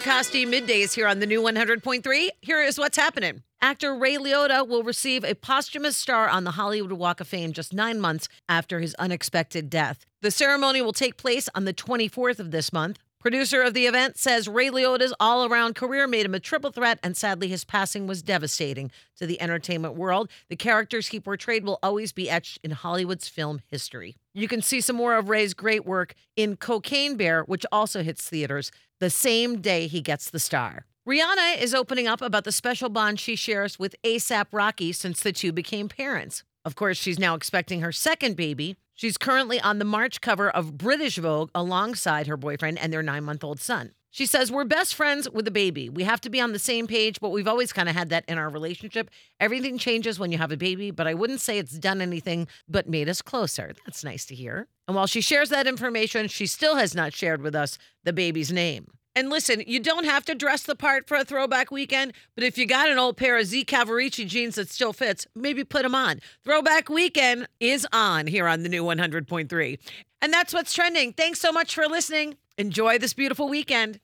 Anticosti middays here on the new 100.3. Here is what's happening. Actor Ray Liotta will receive a posthumous star on the Hollywood Walk of Fame just nine months after his unexpected death. The ceremony will take place on the 24th of this month. Producer of the event says Ray Liotta's all around career made him a triple threat, and sadly, his passing was devastating to the entertainment world. The characters he portrayed will always be etched in Hollywood's film history. You can see some more of Ray's great work in Cocaine Bear, which also hits theaters the same day he gets the star. Rihanna is opening up about the special bond she shares with ASAP Rocky since the two became parents. Of course, she's now expecting her second baby. She's currently on the March cover of British Vogue alongside her boyfriend and their nine month old son. She says, We're best friends with a baby. We have to be on the same page, but we've always kind of had that in our relationship. Everything changes when you have a baby, but I wouldn't say it's done anything but made us closer. That's nice to hear. And while she shares that information, she still has not shared with us the baby's name. And listen, you don't have to dress the part for a throwback weekend, but if you got an old pair of Z Cavaricci jeans that still fits, maybe put them on. Throwback weekend is on here on the new 100.3. And that's what's trending. Thanks so much for listening. Enjoy this beautiful weekend.